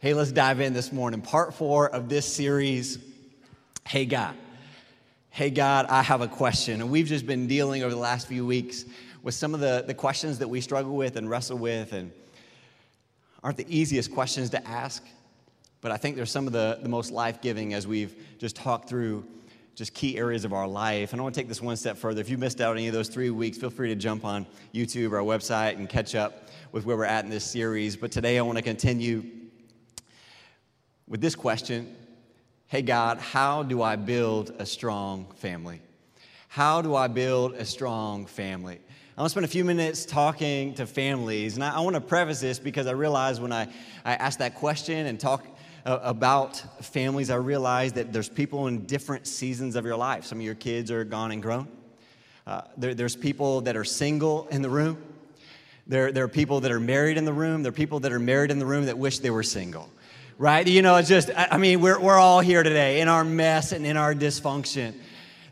Hey, let's dive in this morning. Part four of this series Hey, God. Hey, God, I have a question. And we've just been dealing over the last few weeks with some of the, the questions that we struggle with and wrestle with and aren't the easiest questions to ask. But I think they're some of the, the most life giving as we've just talked through just key areas of our life. And I want to take this one step further. If you missed out any of those three weeks, feel free to jump on YouTube or our website and catch up with where we're at in this series. But today I want to continue with this question Hey, God, how do I build a strong family? How do I build a strong family? I want to spend a few minutes talking to families. And I, I want to preface this because I realize when I, I ask that question and talk uh, about families, I realize that there's people in different seasons of your life. Some of your kids are gone and grown. Uh, there, there's people that are single in the room. There, there are people that are married in the room. There are people that are married in the room that wish they were single right? You know, it's just, I mean, we're, we're all here today in our mess and in our dysfunction.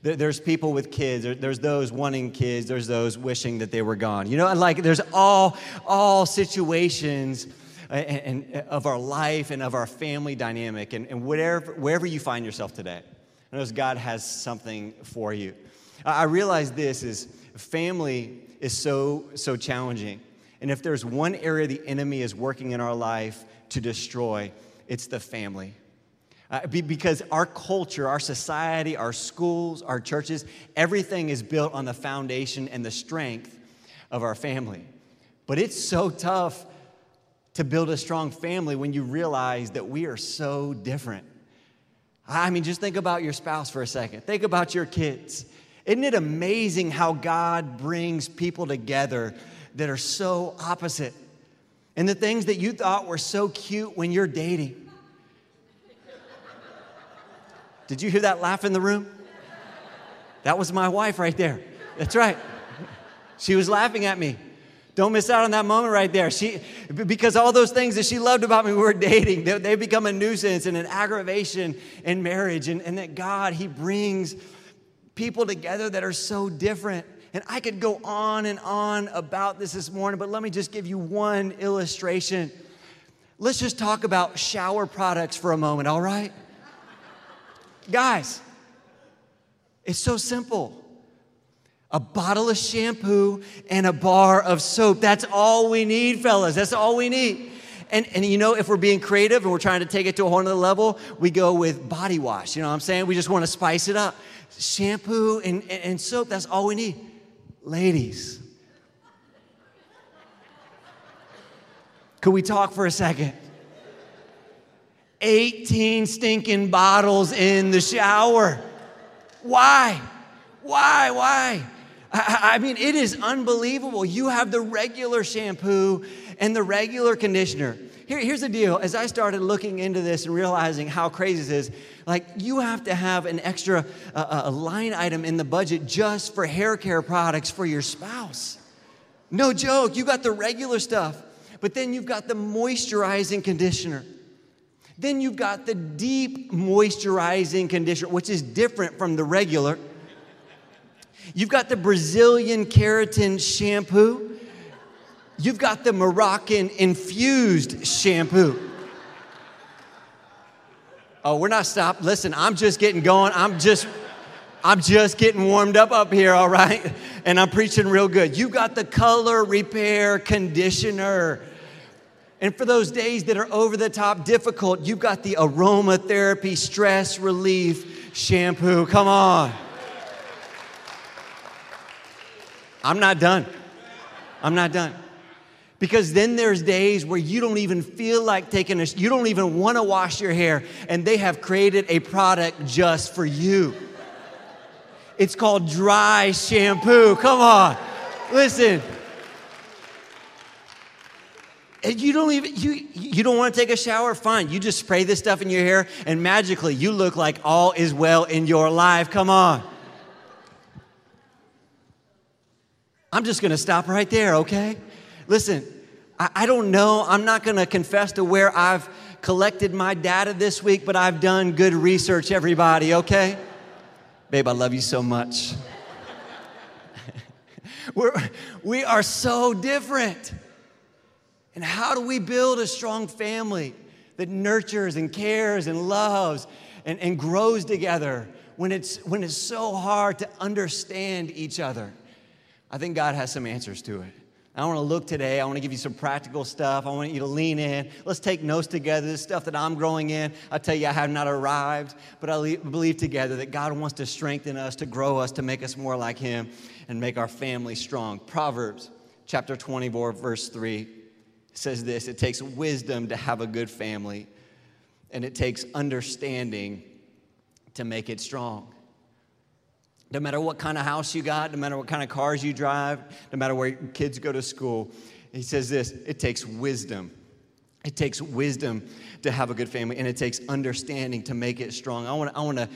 There's people with kids. There's those wanting kids. There's those wishing that they were gone. You know, and like there's all all situations uh, and, and of our life and of our family dynamic and, and whatever, wherever you find yourself today. I know God has something for you. I realize this is family is so so challenging, and if there's one area the enemy is working in our life to destroy, it's the family. Uh, be, because our culture, our society, our schools, our churches, everything is built on the foundation and the strength of our family. But it's so tough to build a strong family when you realize that we are so different. I mean, just think about your spouse for a second. Think about your kids. Isn't it amazing how God brings people together that are so opposite? And the things that you thought were so cute when you're dating. Did you hear that laugh in the room? That was my wife right there. That's right. She was laughing at me. Don't miss out on that moment right there. She, because all those things that she loved about me, we were dating, they, they become a nuisance and an aggravation in marriage. And, and that God, He brings people together that are so different. And I could go on and on about this this morning, but let me just give you one illustration. Let's just talk about shower products for a moment, all right? Guys, it's so simple. A bottle of shampoo and a bar of soap. That's all we need, fellas. That's all we need. And, and you know, if we're being creative and we're trying to take it to a whole other level, we go with body wash. You know what I'm saying? We just want to spice it up. Shampoo and, and, and soap, that's all we need. Ladies, could we talk for a second? 18 stinking bottles in the shower. Why? Why? Why? I, I, mean, it is unbelievable. You have the regular shampoo and the regular conditioner. Here, here's the deal. As I started looking into this and realizing how crazy this is, like you have to have an extra uh, a line item in the budget just for hair care products for your spouse. No joke. You got the regular stuff, but then you've got the moisturizing conditioner. Then you've got the deep moisturizing conditioner, which is different from the regular. You've got the Brazilian keratin shampoo. You've got the Moroccan infused shampoo. Oh, we're not stopped. Listen, I'm just getting going. I'm just I'm just getting warmed up up here, all right? And I'm preaching real good. You got the color repair conditioner. And for those days that are over the top difficult, you've got the aromatherapy stress relief shampoo. Come on. I'm not done. I'm not done. Because then there's days where you don't even feel like taking a, you don't even want to wash your hair, and they have created a product just for you. It's called dry shampoo. Come on. Listen. And you don't even you you don't want to take a shower? Fine. You just spray this stuff in your hair, and magically you look like all is well in your life. Come on. I'm just gonna stop right there, okay? Listen, I, I don't know. I'm not going to confess to where I've collected my data this week, but I've done good research, everybody, okay? Babe, I love you so much. We're, we are so different. And how do we build a strong family? that nurtures and cares and loves and, and grows together when it's, when it's so hard to understand each other? I think God has some answers to it. I want to look today. I want to give you some practical stuff. I want you to lean in. Let's take notes together. This stuff that I'm growing in. I tell you, I have not arrived, but I believe together that God wants to strengthen us, to grow us, to make us more like Him, and make our family strong. Proverbs chapter 24, verse 3 says this It takes wisdom to have a good family, and it takes understanding to make it strong. No matter what kind of house you got, no matter what kind of cars you drive, no matter where kids go to school, he says this it takes wisdom. It takes wisdom to have a good family, and it takes understanding to make it strong. I want to I wanna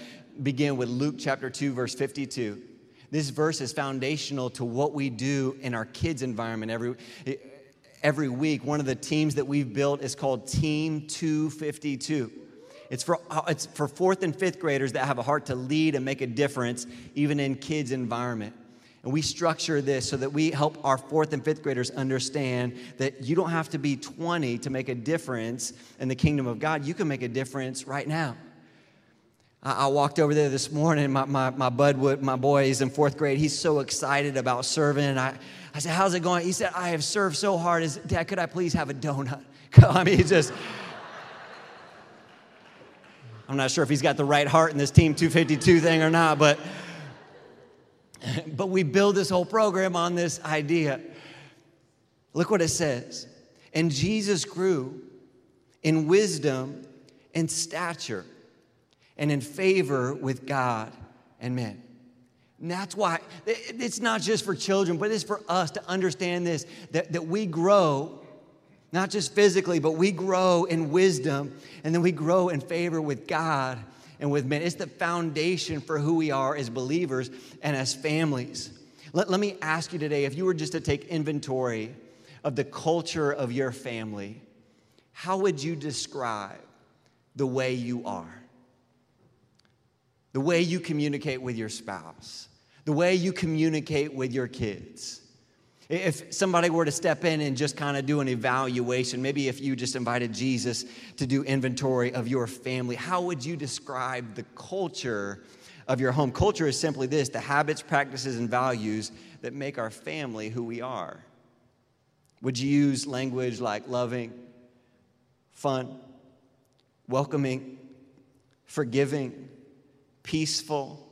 begin with Luke chapter 2, verse 52. This verse is foundational to what we do in our kids' environment every, every week. One of the teams that we've built is called Team 252. It's for, uh, it's for fourth and fifth graders that have a heart to lead and make a difference, even in kids' environment. And we structure this so that we help our fourth and fifth graders understand that you don't have to be 20 to make a difference in the kingdom of God. You can make a difference right now. I, I walked over there this morning. My, my, my bud, my boy, is in fourth grade. He's so excited about serving. And I, I said, How's it going? He said, I have served so hard. Dad, could I please have a donut? I mean, he just. I'm not sure if he's got the right heart in this Team 252 thing or not, but, but we build this whole program on this idea. Look what it says. And Jesus grew in wisdom and stature and in favor with God and men. And that's why it's not just for children, but it's for us to understand this that, that we grow not just physically, but we grow in wisdom and then we grow in favor with God and with men. It's the foundation for who we are as believers and as families. Let, let me ask you today if you were just to take inventory of the culture of your family, how would you describe the way you are? The way you communicate with your spouse, the way you communicate with your kids if somebody were to step in and just kind of do an evaluation, maybe if you just invited Jesus to do inventory of your family, how would you describe the culture of your home? Culture is simply this the habits, practices, and values that make our family who we are. Would you use language like loving, fun, welcoming, forgiving, peaceful,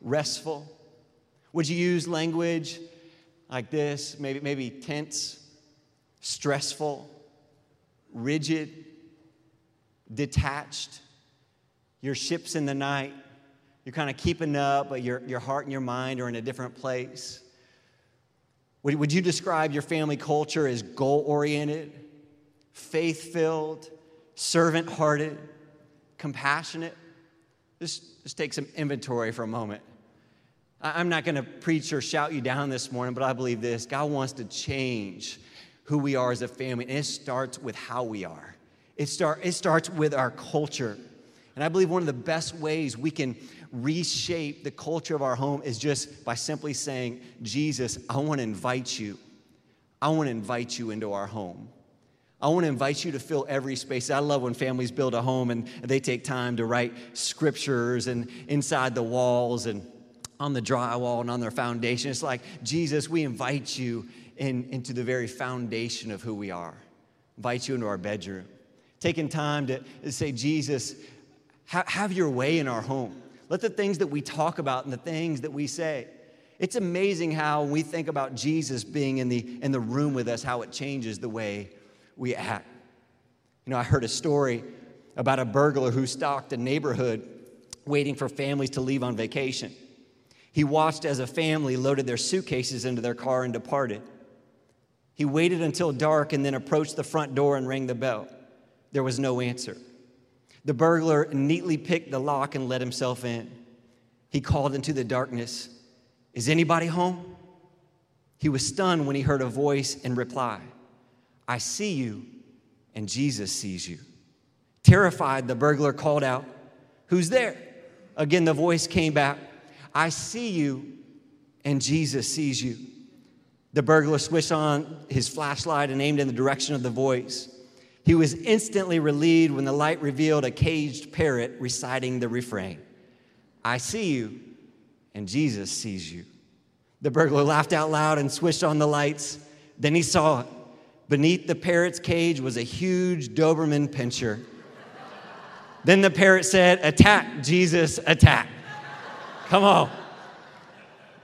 restful? Would you use language like this, maybe, maybe tense, stressful, rigid, detached. Your ship's in the night. You're kind of keeping up, but your, your heart and your mind are in a different place. Would, would you describe your family culture as goal oriented, faith filled, servant hearted, compassionate? Just, just take some inventory for a moment. I'm not going to preach or shout you down this morning, but I believe this God wants to change who we are as a family, and it starts with how we are. It, start, it starts with our culture. And I believe one of the best ways we can reshape the culture of our home is just by simply saying, Jesus, I want to invite you. I want to invite you into our home. I want to invite you to fill every space. I love when families build a home and they take time to write scriptures and inside the walls and on the drywall and on their foundation. It's like, Jesus, we invite you in, into the very foundation of who we are. Invite you into our bedroom. Taking time to, say, Jesus, ha- have your way in our home. Let the things that we talk about and the things that we say. It's amazing how we think about Jesus being in the, in the room with us, how it changes the way we act. You know, I heard a story about a burglar who stalked a neighborhood waiting for families to leave on vacation. He watched as a family loaded their suitcases into their car and departed. He waited until dark and then approached the front door and rang the bell. There was no answer. The burglar neatly picked the lock and let himself in. He called into the darkness, Is anybody home? He was stunned when he heard a voice in reply I see you, and Jesus sees you. Terrified, the burglar called out, Who's there? Again, the voice came back I see you, and Jesus sees you. The burglar switched on his flashlight and aimed in the direction of the voice. He was instantly relieved when the light revealed a caged parrot reciting the refrain I see you, and Jesus sees you. The burglar laughed out loud and switched on the lights. Then he saw it. Beneath the parrot's cage was a huge Doberman pinscher. then the parrot said, Attack, Jesus, attack. Come on.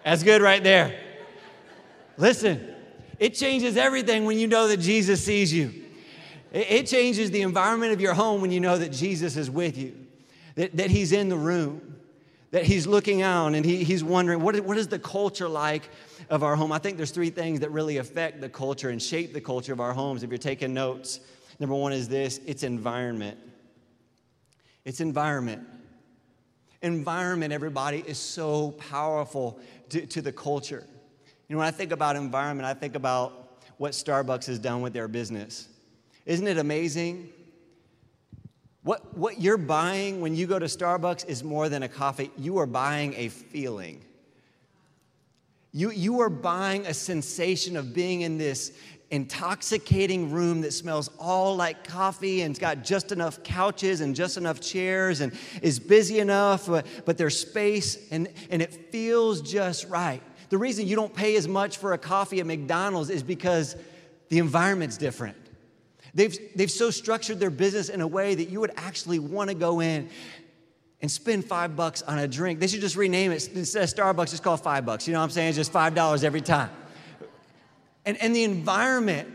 That's good right there. Listen, it changes everything when you know that Jesus sees you. It changes the environment of your home when you know that Jesus is with you, that, that He's in the room, that He's looking out and he, He's wondering, what is, what is the culture like of our home? I think there's three things that really affect the culture and shape the culture of our homes. If you're taking notes, number one is this it's environment. It's environment. Environment, everybody, is so powerful to, to the culture. You know, when I think about environment, I think about what Starbucks has done with their business. Isn't it amazing? What, what you're buying when you go to Starbucks is more than a coffee. You are buying a feeling. You, you are buying a sensation of being in this intoxicating room that smells all like coffee and it's got just enough couches and just enough chairs and is busy enough, but, but there's space and, and it feels just right. The reason you don't pay as much for a coffee at McDonald's is because the environment's different. They've, they've so structured their business in a way that you would actually want to go in and spend five bucks on a drink. They should just rename it. Instead of Starbucks, it's called five bucks. You know what I'm saying? It's just five dollars every time. And, and the environment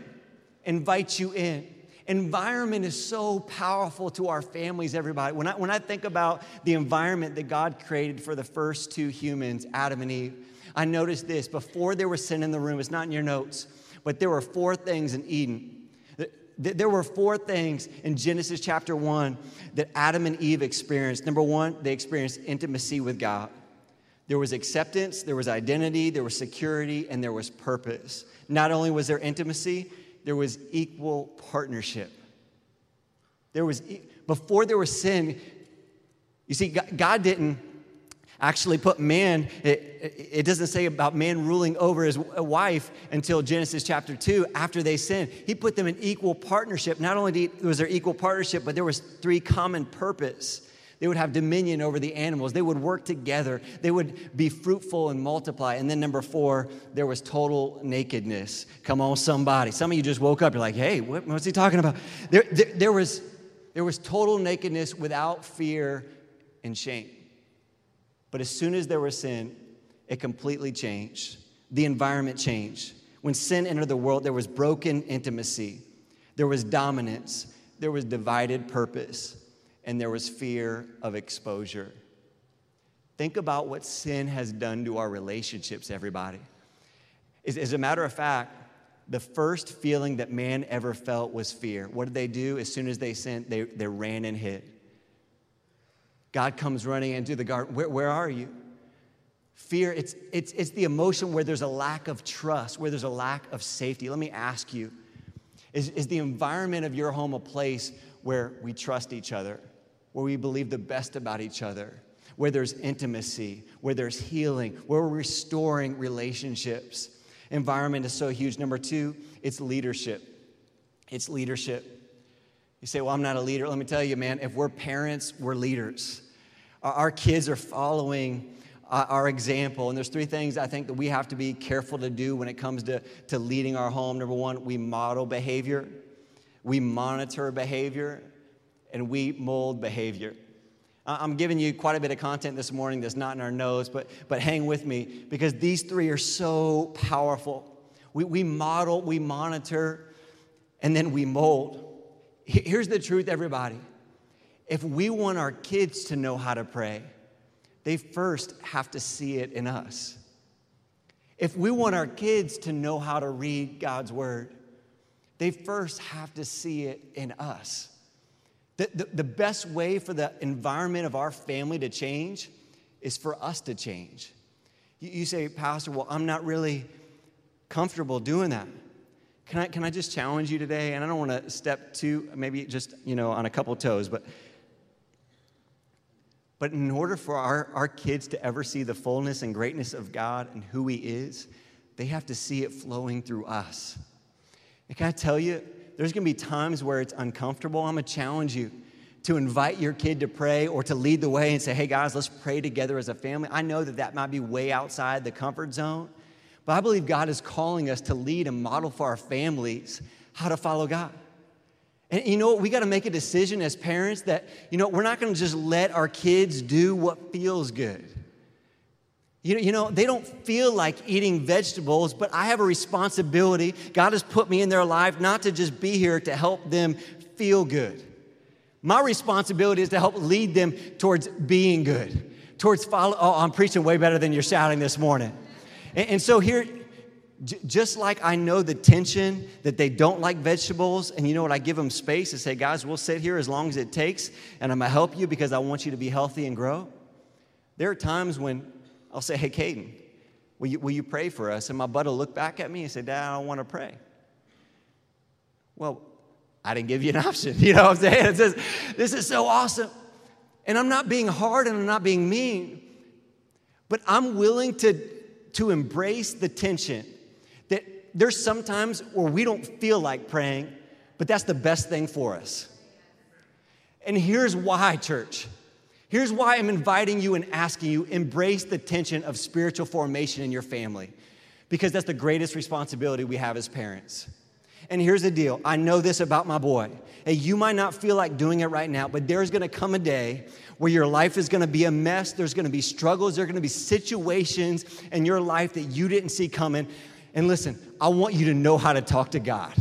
invites you in. Environment is so powerful to our families, everybody. When I, when I think about the environment that God created for the first two humans, Adam and Eve, I noticed this before there was sin in the room, it's not in your notes, but there were four things in Eden there were four things in Genesis chapter 1 that Adam and Eve experienced. Number one, they experienced intimacy with God. There was acceptance, there was identity, there was security, and there was purpose. Not only was there intimacy, there was equal partnership. There was, before there was sin, you see, God didn't actually put man, it, it doesn't say about man ruling over his wife until Genesis chapter 2 after they sinned. He put them in equal partnership. Not only was there equal partnership, but there was three common purpose. They would have dominion over the animals. They would work together. They would be fruitful and multiply. And then, number four, there was total nakedness. Come on, somebody. Some of you just woke up. You're like, hey, what, what's he talking about? There, there, there, was, there was total nakedness without fear and shame. But as soon as there was sin, it completely changed. The environment changed. When sin entered the world, there was broken intimacy, there was dominance, there was divided purpose, and there was fear of exposure. Think about what sin has done to our relationships, everybody. As, as a matter of fact, the first feeling that man ever felt was fear. What did they do? As soon as they sinned, they, they ran and hid. God comes running into the garden. Where, where are you? Fear, it's, it's, it's the emotion where there's a lack of trust, where there's a lack of safety. Let me ask you is, is the environment of your home a place where we trust each other, where we believe the best about each other, where there's intimacy, where there's healing, where we're restoring relationships? Environment is so huge. Number two, it's leadership. It's leadership. You say, Well, I'm not a leader. Let me tell you, man, if we're parents, we're leaders. Our kids are following uh, our example. And there's three things I think that we have to be careful to do when it comes to, to leading our home. Number one, we model behavior, we monitor behavior, and we mold behavior. I'm giving you quite a bit of content this morning that's not in our notes, but, but hang with me because these three are so powerful. We, we model, we monitor, and then we mold. Here's the truth, everybody. If we want our kids to know how to pray, they first have to see it in us. If we want our kids to know how to read God's word, they first have to see it in us. The, the, the, best way for the environment of our family to change is for us to change. You, you say, Pastor, well, I'm not really comfortable doing that. Can I, can I just challenge you today? And I don't want to step too, maybe just, you know, on a couple toes, but but in order for our, our kids to ever see the fullness and greatness of God and who He is, they have to see it flowing through us. And can I tell you, there's gonna be times where it's uncomfortable. I'm gonna challenge you to invite your kid to pray or to lead the way and say, hey guys, let's pray together as a family. I know that that might be way outside the comfort zone, but I believe God is calling us to lead and model for our families how to follow God. And you know what? We got to make a decision as parents that, you know, we're not going to just let our kids do what feels good. You know, you know, they don't feel like eating vegetables, but I have a responsibility. God has put me in their life not to just be here to help them feel good. My responsibility is to help lead them towards being good, towards follow. Oh, I'm preaching way better than you're shouting this morning. And, and so here, j- just like I know the tension that they don't like vegetables, and you know what? I give them space to say, guys, we'll sit here as long as it takes, and I'm gonna help you because I want you to be healthy and grow. There are times when I'll say, hey, Caden, will you, will you pray for us? And my bud will look back at me and say, Dad, I don't want to pray. Well, I didn't give you an option. You know what I'm saying? Says, this is so awesome. And I'm not being hard and I'm not being mean, but I'm willing to, to embrace the tension that there's sometimes where we don't feel like praying, but that's the best thing for us. And here's why, church. Here's why I'm inviting you and asking you embrace the tension of spiritual formation in your family, because that's the greatest responsibility we have as parents. And here's the deal I know this about my boy. Hey, you might not feel like doing it right now, but there's gonna come a day where your life is gonna be a mess. There's gonna be struggles. There are gonna be situations in your life that you didn't see coming. And listen, I want you to know how to talk to God.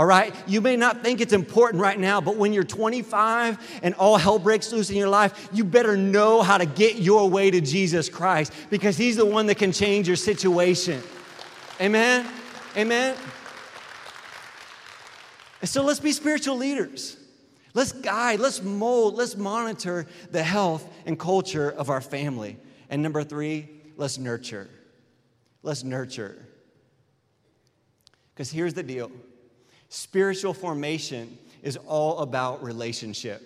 All right? You may not think it's important right now, but when you're 25 and all hell breaks loose in your life, you better know how to get your way to Jesus Christ because He's the one that can change your situation. Amen? Amen? And so let's be spiritual leaders. Let's guide, let's mold, let's monitor the health and culture of our family. And number three, let's nurture. Let's nurture. Because here's the deal spiritual formation is all about relationship.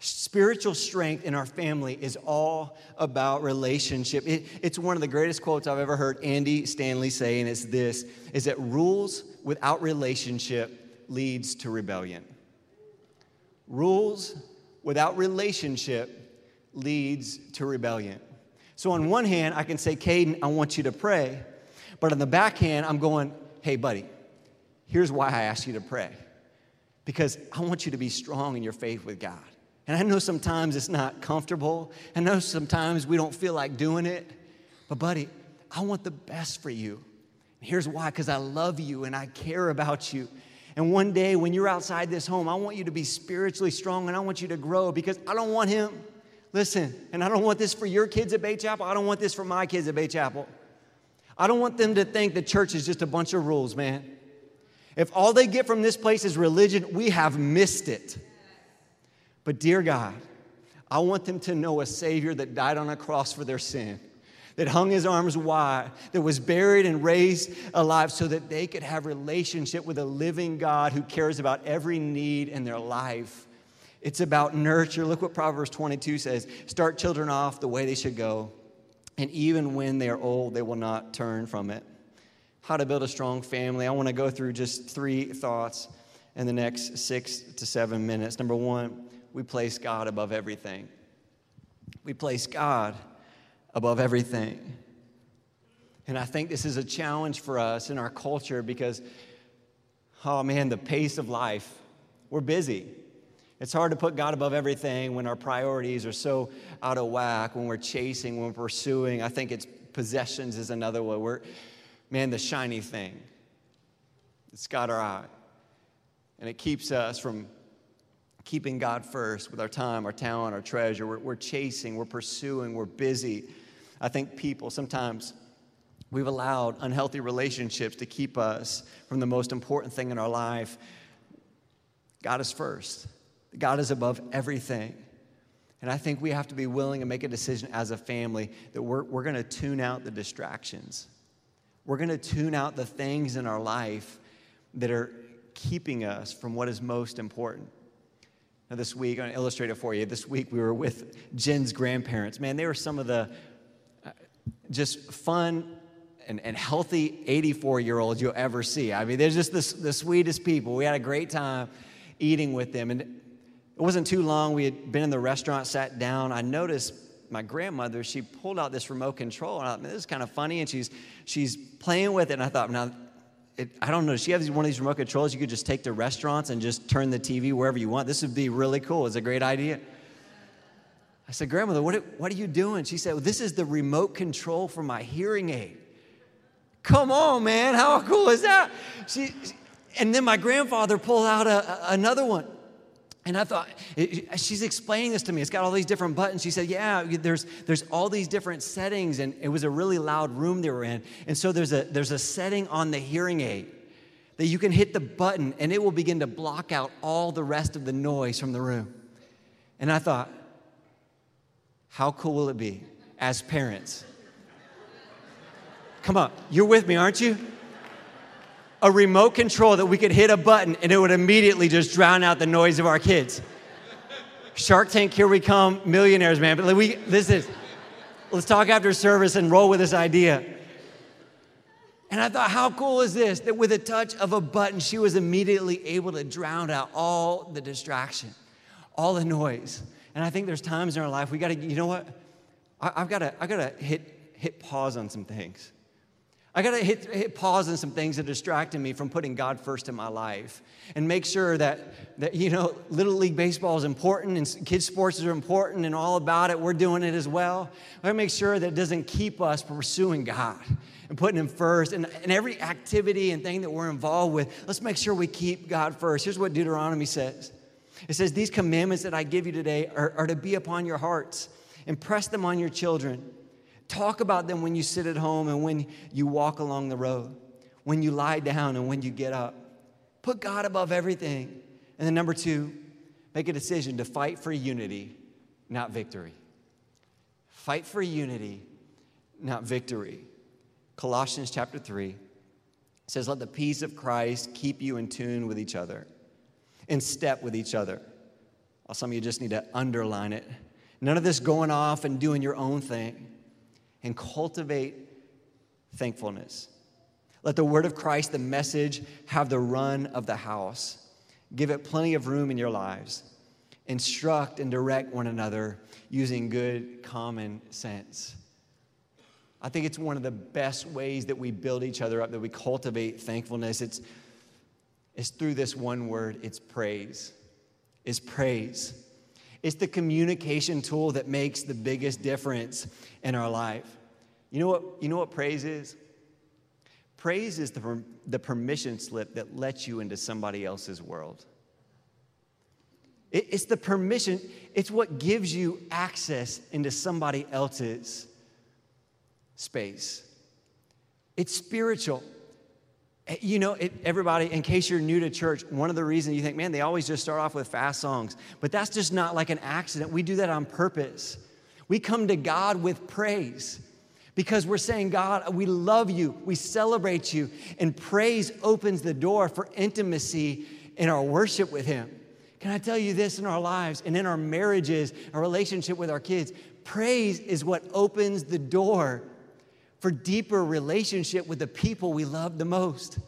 Spiritual strength in our family is all about relationship. It, it's one of the greatest quotes I've ever heard Andy Stanley say, and it's this is that rules without relationship leads to rebellion. Rules without relationship leads to rebellion. So on one hand, I can say, Caden, I want you to pray. But on the backhand, I'm going, hey, buddy, here's why I ask you to pray. Because I want you to be strong in your faith with God. And I know sometimes it's not comfortable. I know sometimes we don't feel like doing it. But, buddy, I want the best for you. Here's why because I love you and I care about you. And one day when you're outside this home, I want you to be spiritually strong and I want you to grow because I don't want him. Listen, and I don't want this for your kids at Bay Chapel. I don't want this for my kids at Bay Chapel. I don't want them to think the church is just a bunch of rules, man. If all they get from this place is religion, we have missed it. But, dear God, I want them to know a Savior that died on a cross for their sin, that hung his arms wide, that was buried and raised alive so that they could have relationship with a living God who cares about every need in their life. It's about nurture. Look what Proverbs 22 says start children off the way they should go, and even when they are old, they will not turn from it how to build a strong family. I want to go through just three thoughts in the next six to seven minutes. Number one, we place God above everything. We place God above everything. And I think this is a challenge for us in our culture because, oh man, the pace of life, we're busy. It's hard to put God above everything when our priorities are so out of whack, when we're chasing, when we're pursuing. I think it's possessions is another way. We're, man, the shiny thing. It's got our eye. And it keeps us from keeping God first with our time, our talent, our treasure. We're, we're chasing, we're pursuing, we're busy. I think people sometimes we've allowed unhealthy relationships to keep us from the most important thing in our life. God is first, God is above everything. And I think we have to be willing to make a decision as a family that we're, we're going to tune out the distractions. We're going to tune out the things in our life that are keeping us from what is most important. Now, this week, I'm going to illustrate it for you. This week, we were with Jen's grandparents. Man, they were some of the uh, just fun and, and healthy 84 year olds you'll ever see. I mean, they're just the, the sweetest people. We had a great time eating with them. And it wasn't too long, we had been in the restaurant, sat down. I noticed my grandmother, she pulled out this remote control, and I thought, this is kind of funny. And she's, she's playing with it, and I thought, now, it, I don't know, she has one of these remote controls you could just take to restaurants and just turn the TV wherever you want. This would be really cool. It's a great idea. I said, Grandmother, what, what are you doing? She said, well, This is the remote control for my hearing aid. Come on, man, how cool is that? She, and then my grandfather pulled out a, a, another one. And I thought, she's explaining this to me. It's got all these different buttons. She said, Yeah, there's, there's all these different settings. And it was a really loud room they were in. And so there's a, there's a setting on the hearing aid that you can hit the button and it will begin to block out all the rest of the noise from the room. And I thought, how cool will it be as parents? Come on, you're with me, aren't you? A remote control that we could hit a button and it would immediately just drown out the noise of our kids. Shark Tank, here we come, millionaires, man. But we, this is, let's talk after service and roll with this idea. And I thought, how cool is this? That with a touch of a button, she was immediately able to drown out all the distraction, all the noise. And I think there's times in our life we got to, you know what? I, have got to, I got to hit, hit pause on some things. I got to hit, hit pause on some things that distracted me from putting God first in my life and make sure that, that, you know, Little League Baseball is important and kids' sports are important and all about it. We're doing it as well. I got to make sure that it doesn't keep us from pursuing God and putting Him first. And, and every activity and thing that we're involved with, let's make sure we keep God first. Here's what Deuteronomy says it says, These commandments that I give you today are, are to be upon your hearts. Impress them on your children. Talk about them when you sit at home and when you walk along the road, when you lie down and when you get up. Put God above everything. And then, number two, make a decision to fight for unity, not victory. Fight for unity, not victory. Colossians chapter 3 says, Let the peace of Christ keep you in tune with each other in step with each other. Well, some of you just need to underline it. None of this going off and doing your own thing. And cultivate thankfulness. Let the word of Christ, the message, have the run of the house. Give it plenty of room in your lives. Instruct and direct one another using good common sense. I think it's one of the best ways that we build each other up, that we cultivate thankfulness. It's is through this one word it's praise. It's praise. It's the communication tool that makes the biggest difference in our life. You know what, you know what praise is? Praise is the, the permission slip that lets you into somebody else's world. It, it's the permission, it's what gives you access into somebody else's space. It's spiritual. Eh, you know, it, everybody, in case you're new to church, one of the reasons you think, man, they always just start off with fast songs. But that's just not like an accident. We do that on purpose. We come to God with praise because we're saying, God, we love you, we celebrate you. And praise opens the door for intimacy in our worship with Him. Can I tell you this in our lives and in our marriages, our relationship with our kids? Praise is what opens the door for deeper relationship with the people we love the most.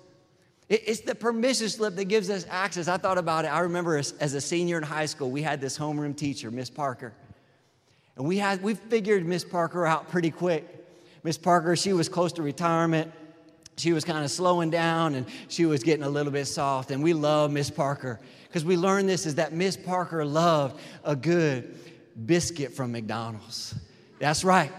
It's the permission slip that gives us access. I thought about it. I remember as, a senior in high school, we had this homeroom teacher, Miss Parker. And we had we figured Miss Parker out pretty quick. Miss Parker, she was close to retirement. She was kind of slowing down and she was getting a little bit soft. And we love Miss Parker because we learned this is that Miss Parker loved a good biscuit from McDonald's. That's right.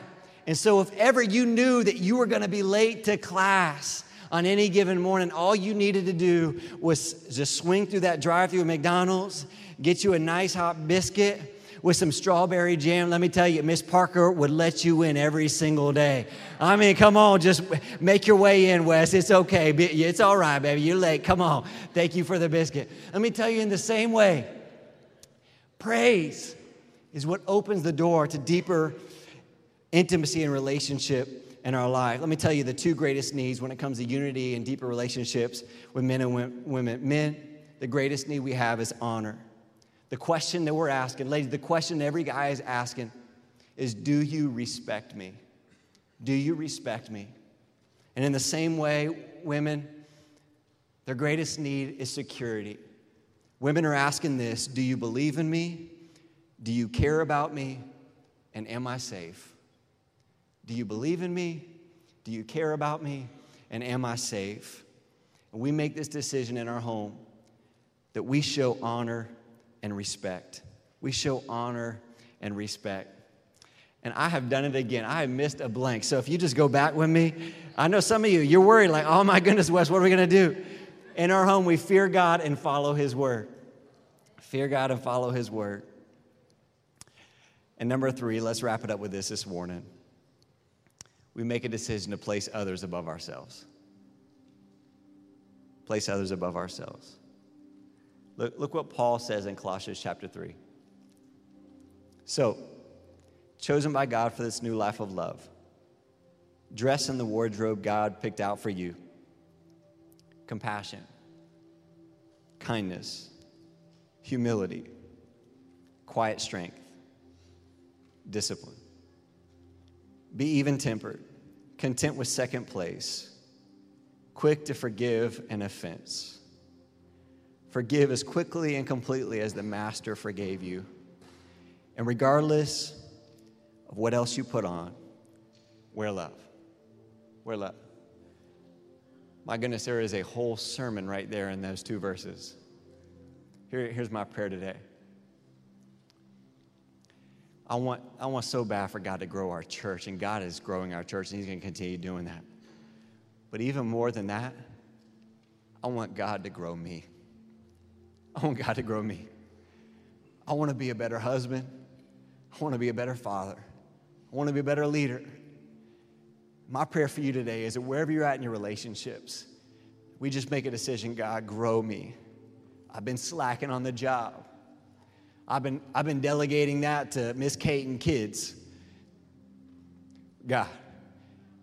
And so, if ever you knew that you were going to be late to class on any given morning, all you needed to do was just swing through that drive through at McDonald's, get you a nice hot biscuit with some strawberry jam. Let me tell you, Miss Parker would let you in every single day. I mean, come on, just make your way in, Wes. It's okay. It's all right, baby. You're late. Come on. Thank you for the biscuit. Let me tell you in the same way, praise is what opens the door to deeper intimacy and relationship in our life. Let me tell you the two greatest needs when it comes to unity and deeper relationships with men and women. Men, the greatest need we have is honor. The question that we're asking, ladies, the question every guy is asking is Do you respect me? Do you respect me? And in the same way, women, their greatest need is security. Women are asking this Do you believe in me? Do you care about me? And am I safe? Do you believe in me? Do you care about me? And am I safe? And we make this decision in our home that we show honor and respect. We show honor and respect. And I have done it again. I have missed a blank. So if you just go back with me, I know some of you, you're worried, like, oh my goodness, Wes, what are we going to do? In our home, we fear God and follow His word. Fear God and follow His word. And number three, let's wrap it up with this this morning. We make a decision to place others above ourselves. Place others above ourselves. Look, look what Paul says in Colossians chapter 3. So, chosen by God for this new life of love, dress in the wardrobe God picked out for you compassion, kindness, humility, quiet strength, discipline. Be even tempered, content with second place, quick to forgive an offense. Forgive as quickly and completely as the Master forgave you. And regardless of what else you put on, wear love. Wear love. My goodness, there is a whole sermon right there in those two verses. Here, here's my prayer today. I want, I want so bad for God to grow our church, and God is growing our church, and He's going to continue doing that. But even more than that, I want God to grow me. I want God to grow me. I want to be a better husband. I want to be a better father. I want to be a better leader. My prayer for you today is that wherever you're at in your relationships, we just make a decision God, grow me. I've been slacking on the job. I've been, I've been delegating that to Miss Kate and kids. God,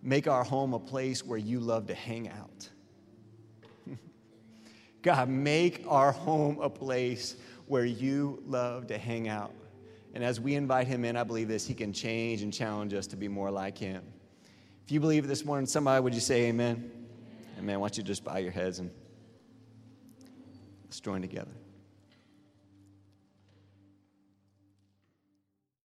make our home a place where you love to hang out. God, make our home a place where you love to hang out. And as we invite him in, I believe this, he can change and challenge us to be more like him. If you believe this morning, somebody, would you say amen? Amen. Why don't you just bow your heads and let's join together.